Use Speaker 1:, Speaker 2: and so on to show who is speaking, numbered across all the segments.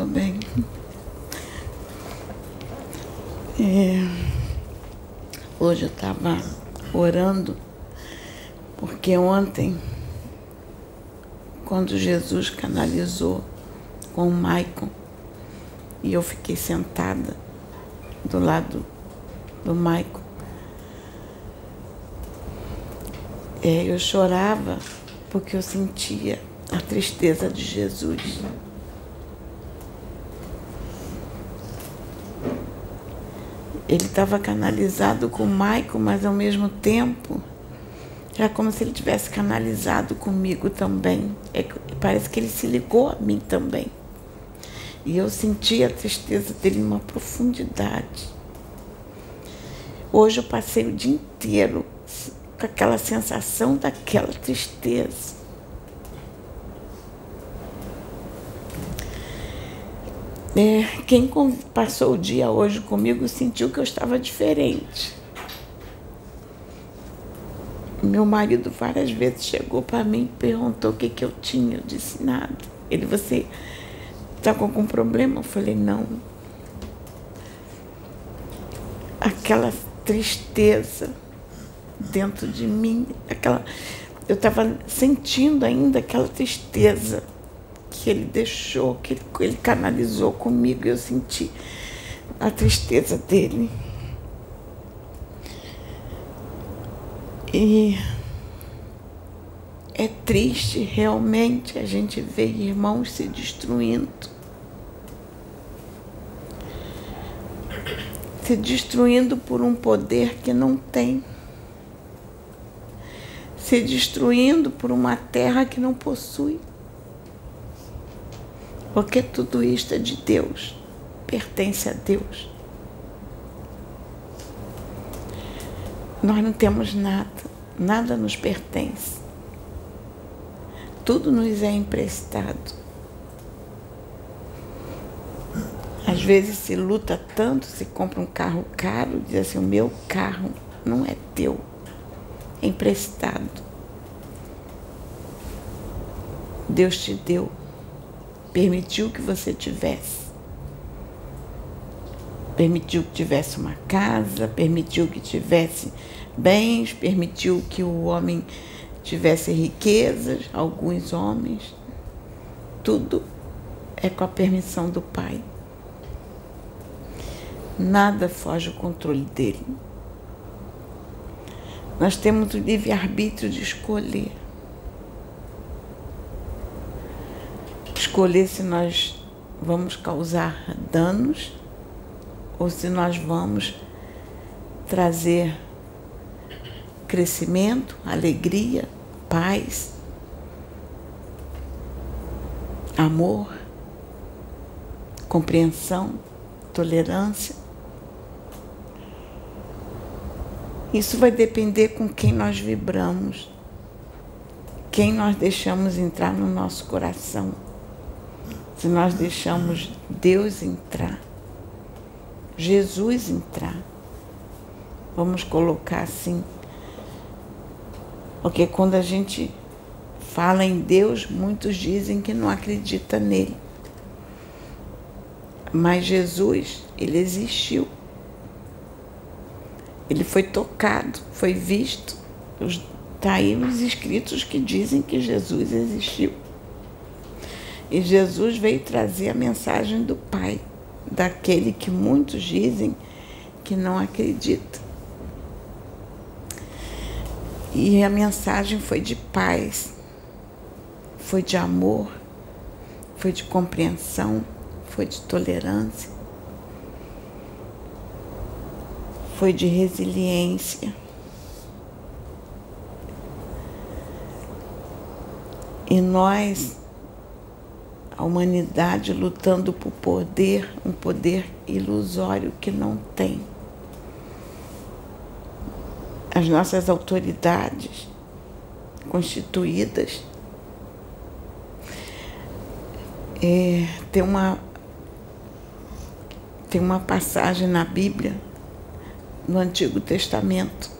Speaker 1: tô bem. É, hoje eu estava orando, porque ontem, quando Jesus canalizou com o Maicon, e eu fiquei sentada do lado do Maicon, é, eu chorava porque eu sentia a tristeza de Jesus. Ele estava canalizado com o Maico, mas ao mesmo tempo era como se ele tivesse canalizado comigo também. É, parece que ele se ligou a mim também. E eu senti a tristeza dele numa profundidade. Hoje eu passei o dia inteiro com aquela sensação daquela tristeza. É, quem passou o dia hoje comigo sentiu que eu estava diferente. Meu marido várias vezes chegou para mim e perguntou o que, que eu tinha. Eu disse nada. Ele, você está com algum problema? Eu falei, não. Aquela tristeza dentro de mim, aquela. Eu estava sentindo ainda aquela tristeza que ele deixou, que ele, ele canalizou comigo. Eu senti a tristeza dele. E é triste realmente a gente ver irmãos se destruindo. Se destruindo por um poder que não tem. Se destruindo por uma terra que não possui. Porque tudo isto é de Deus, pertence a Deus. Nós não temos nada, nada nos pertence. Tudo nos é emprestado. Às vezes se luta tanto, se compra um carro caro, diz assim: o meu carro não é teu, é emprestado. Deus te deu permitiu que você tivesse. Permitiu que tivesse uma casa, permitiu que tivesse bens, permitiu que o homem tivesse riquezas, alguns homens. Tudo é com a permissão do Pai. Nada foge ao controle dele. Nós temos o livre-arbítrio de escolher. Escolher se nós vamos causar danos ou se nós vamos trazer crescimento, alegria, paz, amor, compreensão, tolerância. Isso vai depender com quem nós vibramos, quem nós deixamos entrar no nosso coração se nós deixamos Deus entrar, Jesus entrar, vamos colocar assim, porque quando a gente fala em Deus, muitos dizem que não acredita nele. Mas Jesus, ele existiu. Ele foi tocado, foi visto. Está aí os escritos que dizem que Jesus existiu. E Jesus veio trazer a mensagem do Pai, daquele que muitos dizem que não acredita. E a mensagem foi de paz, foi de amor, foi de compreensão, foi de tolerância, foi de resiliência. E nós a humanidade lutando por poder, um poder ilusório que não tem. As nossas autoridades constituídas é, tem uma tem uma passagem na Bíblia no Antigo Testamento.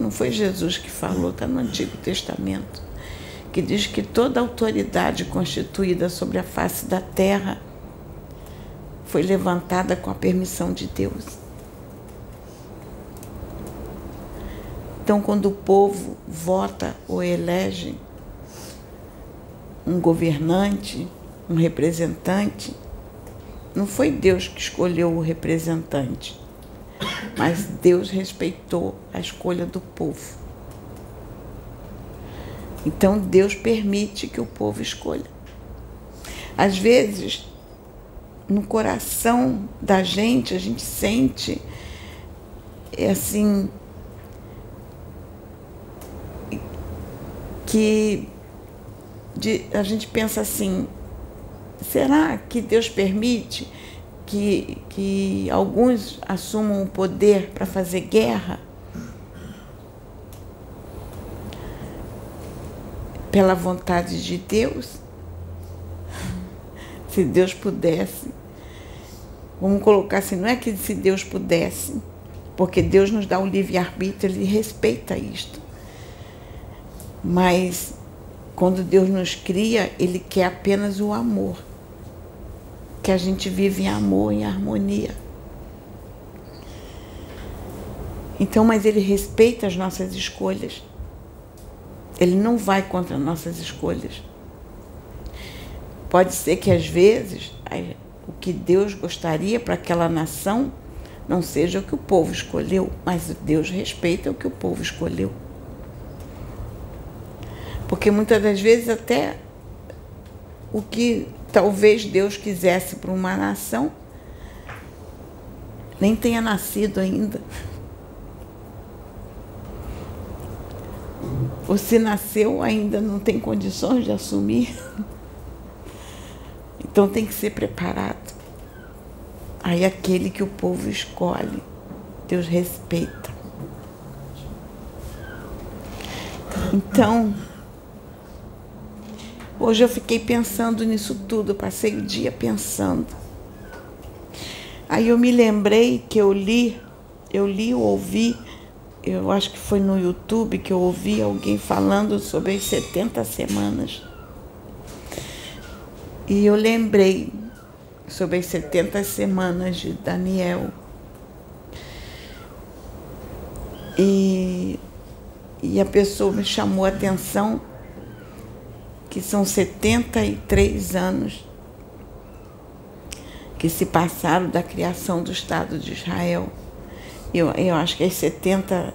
Speaker 1: Não foi Jesus que falou, está no Antigo Testamento que diz que toda autoridade constituída sobre a face da terra foi levantada com a permissão de Deus. Então, quando o povo vota ou elege um governante, um representante, não foi Deus que escolheu o representante, mas Deus respeitou a escolha do povo. Então Deus permite que o povo escolha. Às vezes, no coração da gente, a gente sente é assim que de, a gente pensa assim, será que Deus permite que, que alguns assumam o poder para fazer guerra? Pela vontade de Deus? Se Deus pudesse. Vamos colocar assim, não é que se Deus pudesse, porque Deus nos dá o livre-arbítrio, Ele respeita isto. Mas quando Deus nos cria, Ele quer apenas o amor. Que a gente vive em amor, em harmonia. Então, mas Ele respeita as nossas escolhas. Ele não vai contra nossas escolhas. Pode ser que às vezes o que Deus gostaria para aquela nação não seja o que o povo escolheu, mas Deus respeita o que o povo escolheu. Porque muitas das vezes até o que talvez Deus quisesse para uma nação nem tenha nascido ainda. Se nasceu, ainda não tem condições de assumir. Então tem que ser preparado. Aí aquele que o povo escolhe, Deus respeita. Então, Hoje eu fiquei pensando nisso tudo, passei o dia pensando. Aí eu me lembrei que eu li, eu li ou ouvi, eu acho que foi no YouTube que eu ouvi alguém falando sobre as 70 semanas. E eu lembrei sobre as 70 semanas de Daniel. E, e a pessoa me chamou a atenção que são 73 anos que se passaram da criação do Estado de Israel. Eu, eu acho que as 70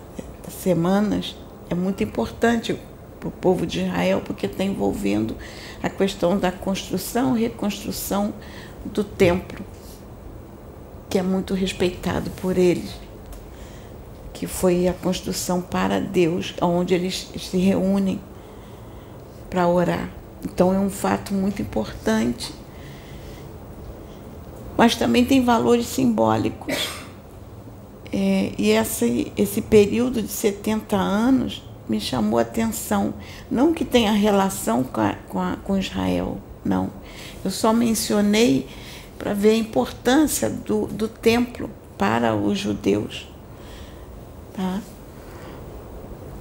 Speaker 1: semanas é muito importante para o povo de Israel, porque está envolvendo a questão da construção e reconstrução do templo, que é muito respeitado por eles, que foi a construção para Deus, onde eles se reúnem para orar. Então é um fato muito importante. Mas também tem valores simbólicos. É, e esse, esse período de 70 anos me chamou a atenção. Não que tenha relação com, a, com, a, com Israel, não. Eu só mencionei para ver a importância do, do templo para os judeus. Tá?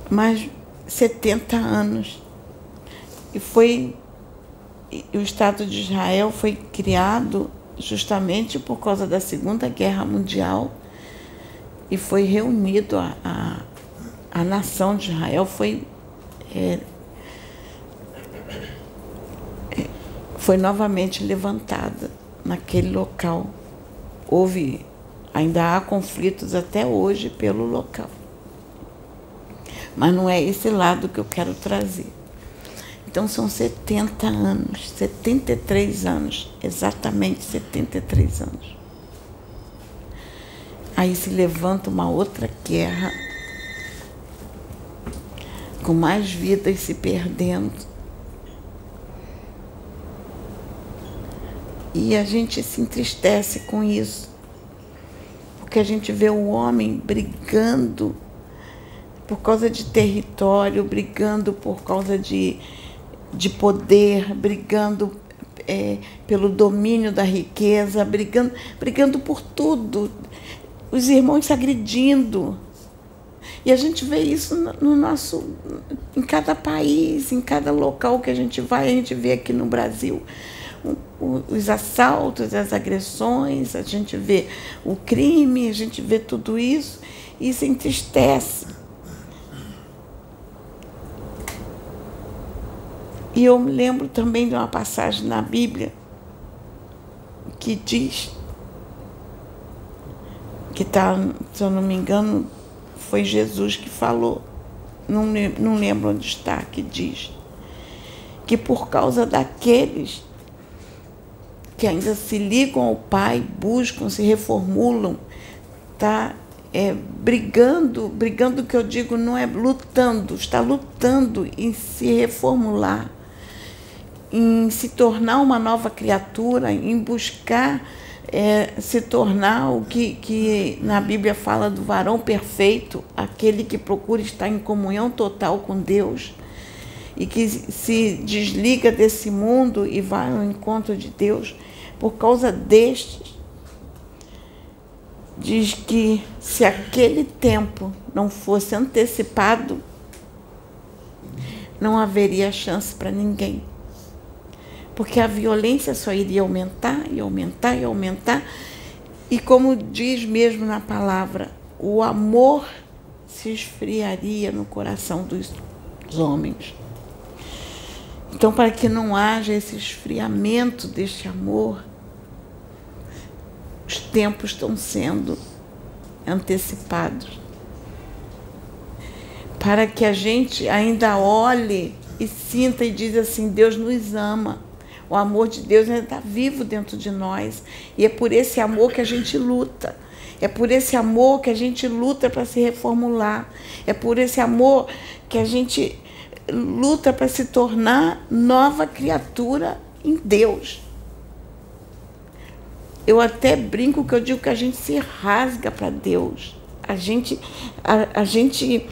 Speaker 1: Mas 70 anos e foi o Estado de Israel foi criado justamente por causa da Segunda Guerra Mundial e foi reunido a, a, a nação de Israel foi é, foi novamente levantada naquele local. Houve, ainda há conflitos até hoje pelo local. Mas não é esse lado que eu quero trazer. Então são 70 anos, 73 anos, exatamente 73 anos. Aí se levanta uma outra guerra, com mais vidas se perdendo. E a gente se entristece com isso, porque a gente vê o homem brigando por causa de território, brigando por causa de de poder, brigando é, pelo domínio da riqueza, brigando, brigando por tudo. Os irmãos se agredindo. E a gente vê isso no nosso, em cada país, em cada local que a gente vai, a gente vê aqui no Brasil. os assaltos, as agressões, a gente vê o crime, a gente vê tudo isso e se entristece. E eu me lembro também de uma passagem na Bíblia que diz que está, se eu não me engano, foi Jesus que falou, não, não lembro onde está, que diz que por causa daqueles que ainda se ligam ao Pai, buscam, se reformulam, tá é, brigando, brigando que eu digo não é lutando, está lutando em se reformular, em se tornar uma nova criatura, em buscar é, se tornar o que, que na Bíblia fala do varão perfeito, aquele que procura estar em comunhão total com Deus e que se desliga desse mundo e vai ao encontro de Deus, por causa destes, diz que se aquele tempo não fosse antecipado, não haveria chance para ninguém porque a violência só iria aumentar e aumentar e aumentar. E como diz mesmo na palavra, o amor se esfriaria no coração dos homens. Então, para que não haja esse esfriamento deste amor, os tempos estão sendo antecipados. Para que a gente ainda olhe e sinta e diz assim: Deus nos ama. O amor de Deus ainda está vivo dentro de nós. E é por esse amor que a gente luta. É por esse amor que a gente luta para se reformular. É por esse amor que a gente luta para se tornar nova criatura em Deus. Eu até brinco que eu digo que a gente se rasga para Deus. A gente, a, a gente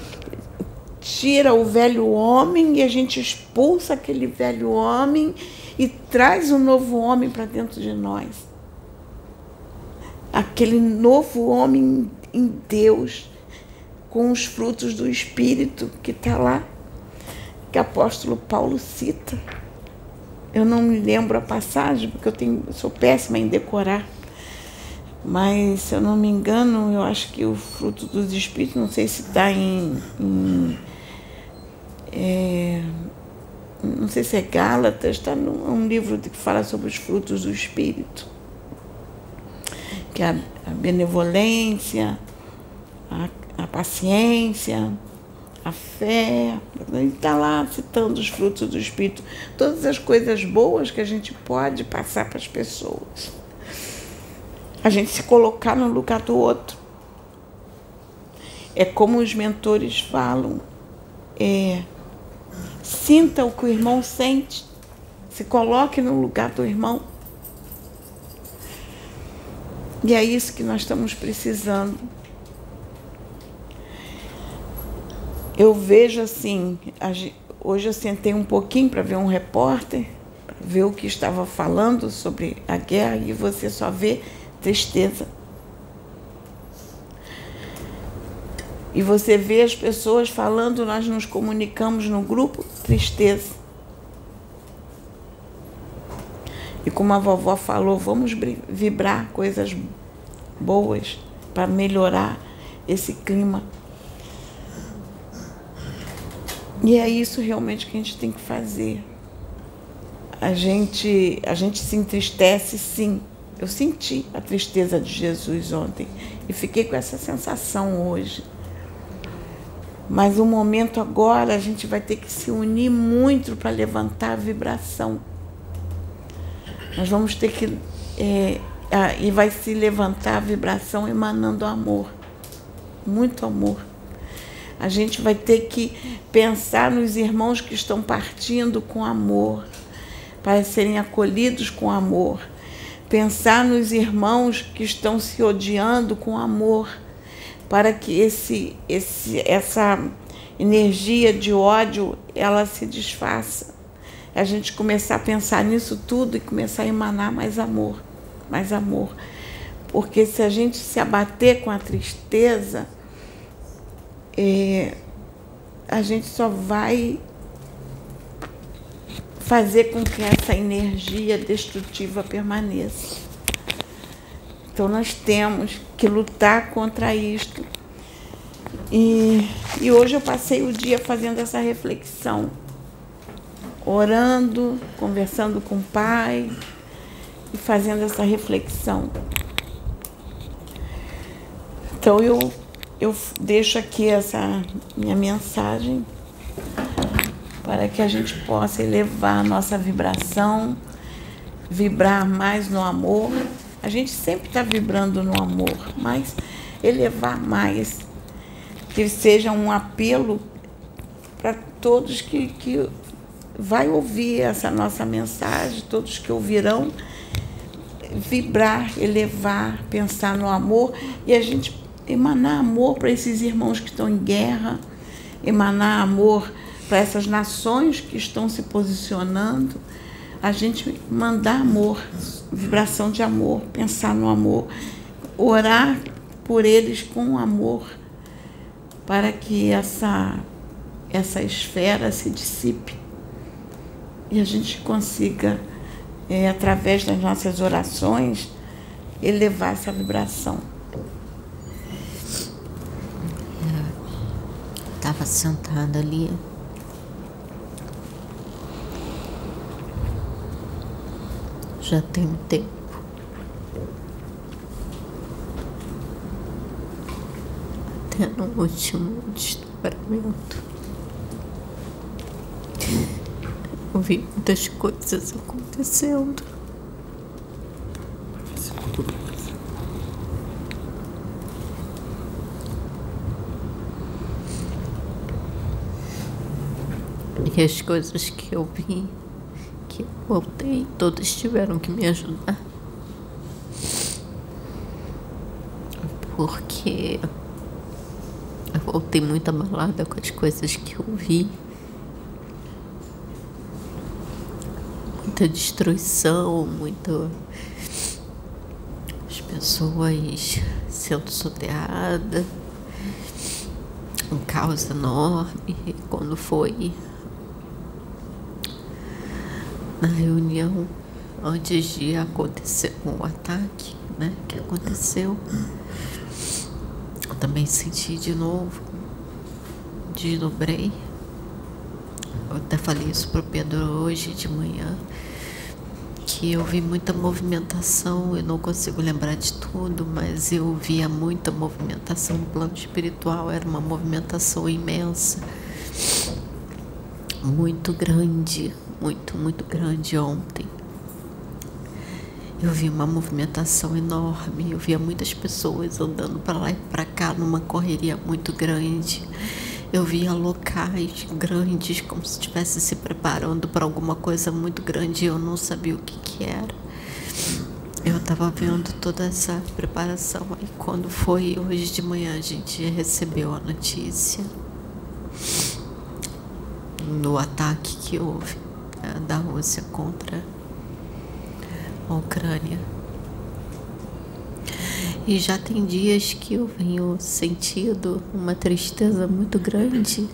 Speaker 1: tira o velho homem e a gente expulsa aquele velho homem e traz um novo homem para dentro de nós. Aquele novo homem em Deus, com os frutos do Espírito que está lá, que o apóstolo Paulo cita. Eu não me lembro a passagem, porque eu tenho, sou péssima em decorar. Mas, se eu não me engano, eu acho que o fruto dos Espíritos, não sei se está em, em é, não sei se é Gálatas, está num um livro que fala sobre os frutos do Espírito, que é a, a benevolência, a, a, paciência, a fé, ele está lá citando os frutos do Espírito, todas as coisas boas que a gente pode passar para as pessoas. A gente se colocar no lugar do outro. É como os mentores falam, é Sinta o que o irmão sente. Se coloque no lugar do irmão. E é isso que nós estamos precisando. Eu vejo assim, hoje eu sentei um pouquinho para ver um repórter, ver o que estava falando sobre a guerra e você só vê tristeza. E você vê as pessoas falando, nós nos comunicamos no grupo, tristeza. E como a vovó falou, vamos vibrar coisas boas para melhorar esse clima. E é isso realmente que a gente tem que fazer. A gente, a gente se entristece, sim. Eu senti a tristeza de Jesus ontem e fiquei com essa sensação hoje. Mas o momento agora a gente vai ter que se unir muito para levantar a vibração. Nós vamos ter que. É, e vai se levantar a vibração emanando amor. Muito amor. A gente vai ter que pensar nos irmãos que estão partindo com amor, para serem acolhidos com amor. Pensar nos irmãos que estão se odiando com amor para que esse, esse, essa energia de ódio ela se desfaça. A gente começar a pensar nisso tudo e começar a emanar mais amor, mais amor. Porque se a gente se abater com a tristeza, é, a gente só vai fazer com que essa energia destrutiva permaneça. Então nós temos que lutar contra isto. E, e hoje eu passei o dia fazendo essa reflexão, orando, conversando com o Pai e fazendo essa reflexão. Então eu, eu deixo aqui essa minha mensagem para que a gente possa elevar a nossa vibração, vibrar mais no amor. A gente sempre está vibrando no amor, mas elevar mais, que seja um apelo para todos que, que vai ouvir essa nossa mensagem, todos que ouvirão, vibrar, elevar, pensar no amor e a gente emanar amor para esses irmãos que estão em guerra, emanar amor para essas nações que estão se posicionando, a gente mandar amor, vibração de amor, pensar no amor, orar por eles com amor, para que essa, essa esfera se dissipe e a gente consiga, é, através das nossas orações, elevar essa vibração.
Speaker 2: Estava sentada ali já tem um tempo. Até no último desdobramento. Eu vi muitas coisas acontecendo. E as coisas que eu vi que eu voltei, todos tiveram que me ajudar. Porque eu voltei muito abalada com as coisas que eu vi. Muita destruição, muito. As pessoas sendo soterradas. Um caos enorme. Quando foi na reunião antes de acontecer o ataque, né, que aconteceu. Eu também senti de novo, desdobrei. Eu até falei isso pro Pedro hoje de manhã, que eu vi muita movimentação, eu não consigo lembrar de tudo, mas eu via muita movimentação no plano espiritual, era uma movimentação imensa, muito grande, muito, muito grande ontem. Eu vi uma movimentação enorme, eu via muitas pessoas andando para lá e para cá numa correria muito grande. Eu via locais grandes, como se estivesse se preparando para alguma coisa muito grande e eu não sabia o que, que era. Eu estava vendo toda essa preparação e quando foi hoje de manhã a gente recebeu a notícia do ataque que houve da Rússia contra a Ucrânia. E já tem dias que eu venho sentindo uma tristeza muito grande.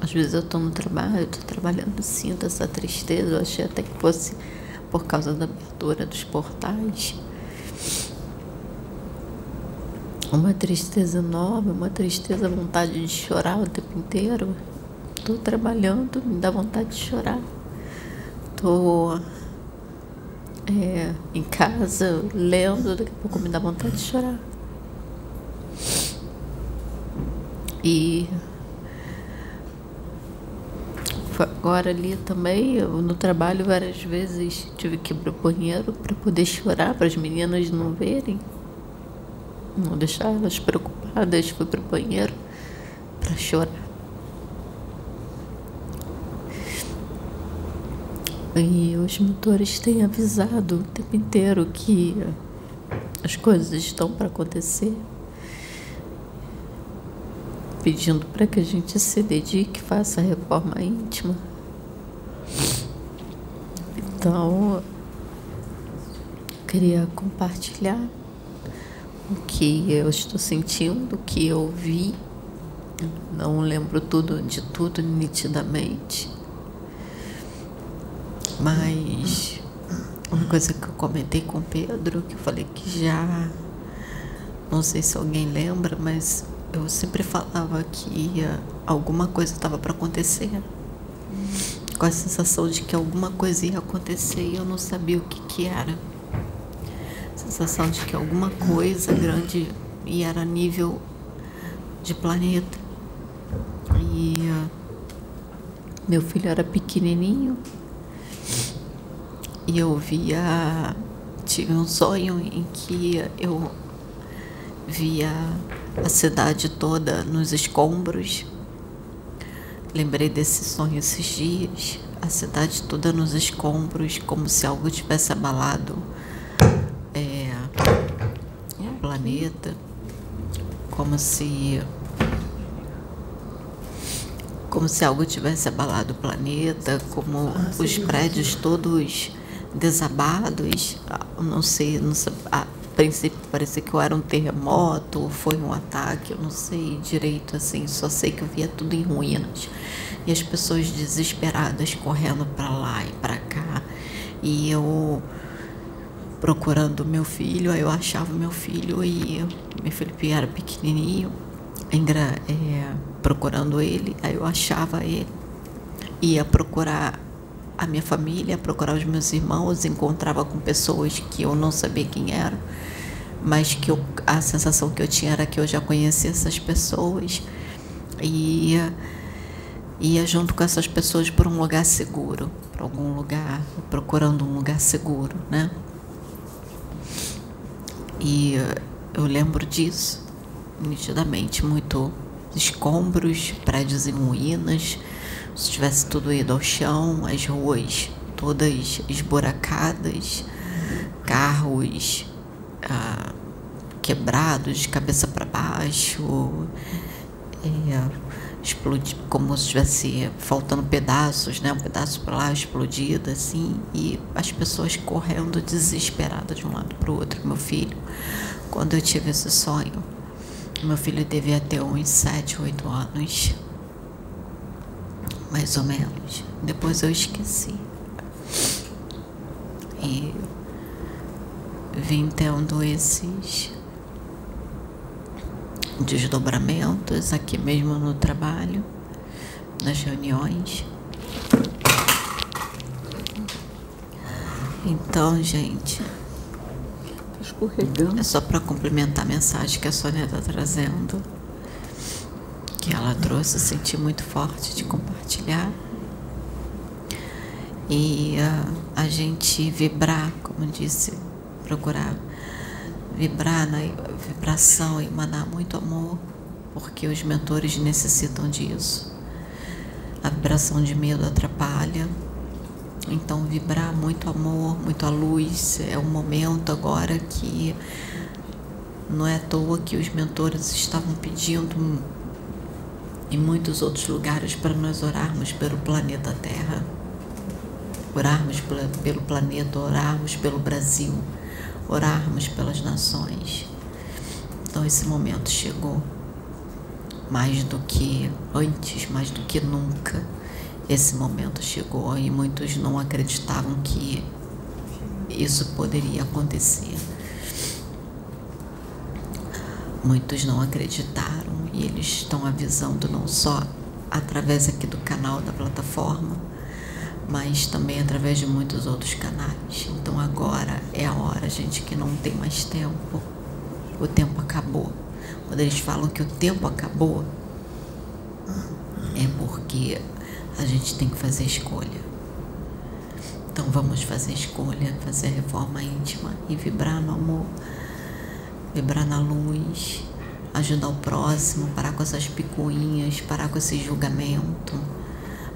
Speaker 2: Às vezes eu estou no trabalho, estou trabalhando, sinto essa tristeza. Eu achei até que fosse por causa da abertura dos portais. Uma tristeza enorme, uma tristeza, vontade de chorar o tempo inteiro tô trabalhando, me dá vontade de chorar. Tô é, em casa lendo, daqui a pouco me dá vontade de chorar. E agora ali também, eu, no trabalho várias vezes tive que ir pro banheiro para poder chorar, para as meninas não verem, não deixar elas preocupadas, fui pro banheiro para chorar. E os motores têm avisado o tempo inteiro que as coisas estão para acontecer, pedindo para que a gente se dedique, faça a reforma íntima. Então, queria compartilhar o que eu estou sentindo, o que eu vi. Não lembro tudo de tudo nitidamente Mas uma coisa que eu comentei com o Pedro, que eu falei que já. Não sei se alguém lembra, mas eu sempre falava que alguma coisa estava para acontecer. Com a sensação de que alguma coisa ia acontecer e eu não sabia o que, que era. Sensação de que alguma coisa grande e era nível de planeta. E uh, meu filho era pequenininho e eu via. Tive um sonho em que eu via a cidade toda nos escombros. Lembrei desse sonho esses dias. A cidade toda nos escombros, como se algo tivesse abalado é, o planeta, como se como se algo tivesse abalado o planeta, como os prédios todos desabados, não sei, não sei, a princípio parecia que era um terremoto, foi um ataque, eu não sei direito assim, só sei que eu via tudo em ruínas. E as pessoas desesperadas correndo para lá e para cá. E eu procurando meu filho, aí eu achava meu filho e meu filho era pequenininho, é, procurando ele, aí eu achava ele, ia procurar a minha família, procurar os meus irmãos, encontrava com pessoas que eu não sabia quem eram, mas que eu, a sensação que eu tinha era que eu já conhecia essas pessoas e ia, ia junto com essas pessoas para um lugar seguro, para algum lugar, procurando um lugar seguro, né? E eu lembro disso nitidamente, muito escombros, prédios em ruínas, se tivesse tudo ido ao chão, as ruas todas esburacadas, carros ah, quebrados de cabeça para baixo, é, explodi, como se estivesse faltando pedaços, né? Um pedaço para lá explodido, assim, e as pessoas correndo desesperadas de um lado para o outro. Meu filho, quando eu tive esse sonho, meu filho devia ter uns 7, 8 anos mais ou menos. Depois eu esqueci. E vim tendo esses desdobramentos aqui mesmo no trabalho, nas reuniões. Então, gente,
Speaker 1: escorregando.
Speaker 2: É só para complementar a mensagem que a Sônia está trazendo que ela trouxe, senti muito forte de compartilhar. E uh, a gente vibrar, como disse, procurar vibrar na vibração emanar muito amor, porque os mentores necessitam disso. A vibração de medo atrapalha. Então, vibrar muito amor, muita luz, é um momento agora que não é à toa que os mentores estavam pedindo e muitos outros lugares para nós orarmos pelo planeta Terra, orarmos pelo planeta, orarmos pelo Brasil, orarmos pelas nações. Então esse momento chegou mais do que antes, mais do que nunca. Esse momento chegou e muitos não acreditavam que isso poderia acontecer. Muitos não acreditaram e eles estão avisando não só através aqui do canal da plataforma, mas também através de muitos outros canais. Então agora é a hora, gente, que não tem mais tempo. O tempo acabou. Quando eles falam que o tempo acabou, é porque a gente tem que fazer escolha. Então vamos fazer escolha, fazer reforma íntima e vibrar no amor, vibrar na luz, ajudar o próximo, parar com essas picuinhas, parar com esse julgamento,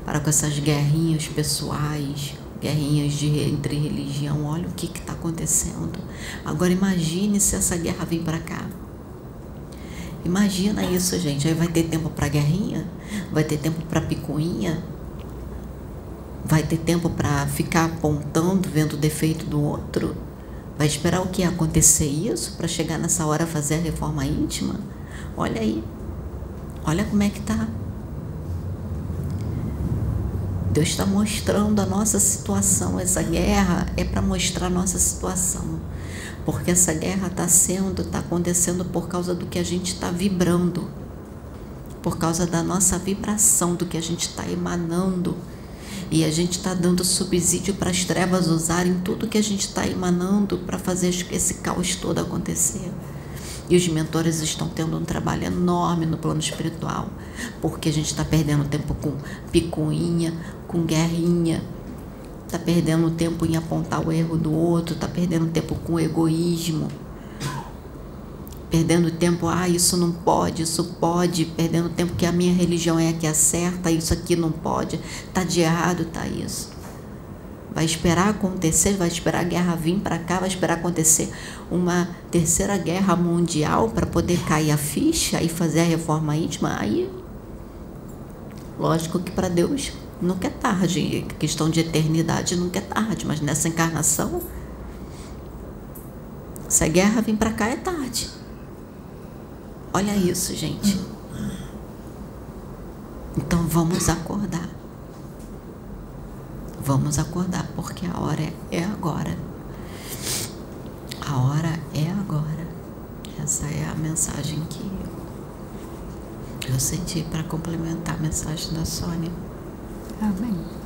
Speaker 2: parar com essas guerrinhas pessoais, guerrinhas de, entre religião. Olha o que está acontecendo. Agora imagine se essa guerra vem para cá. Imagina isso, gente. Aí vai ter tempo para guerrinha? Vai ter tempo para picuinha? Vai ter tempo para ficar apontando, vendo o defeito do outro? Vai esperar o que acontecer isso para chegar nessa hora fazer a reforma íntima? Olha aí. Olha como é que tá. Deus está mostrando a nossa situação. Essa guerra é para mostrar a nossa situação. Porque essa guerra está sendo, está acontecendo por causa do que a gente está vibrando, por causa da nossa vibração, do que a gente está emanando. E a gente está dando subsídio para as trevas usarem tudo que a gente está emanando para fazer esse caos todo acontecer. E os mentores estão tendo um trabalho enorme no plano espiritual, porque a gente está perdendo tempo com picuinha, com guerrinha, está perdendo tempo em apontar o erro do outro, está perdendo tempo com egoísmo, perdendo tempo, ah, isso não pode, isso pode, perdendo tempo que a minha religião é a que acerta, isso aqui não pode, tá de errado, tá isso. Vai esperar acontecer, vai esperar a guerra vir para cá, vai esperar acontecer uma terceira guerra mundial para poder cair a ficha e fazer a reforma íntima. Aí, lógico que para Deus nunca é tarde, questão de eternidade nunca é tarde, mas nessa encarnação, se a guerra vir para cá é tarde. Olha isso, gente. Então vamos acordar. Vamos acordar, porque a hora é agora. A hora é agora. Essa é a mensagem que eu senti para complementar a mensagem da Sônia.
Speaker 1: Amém.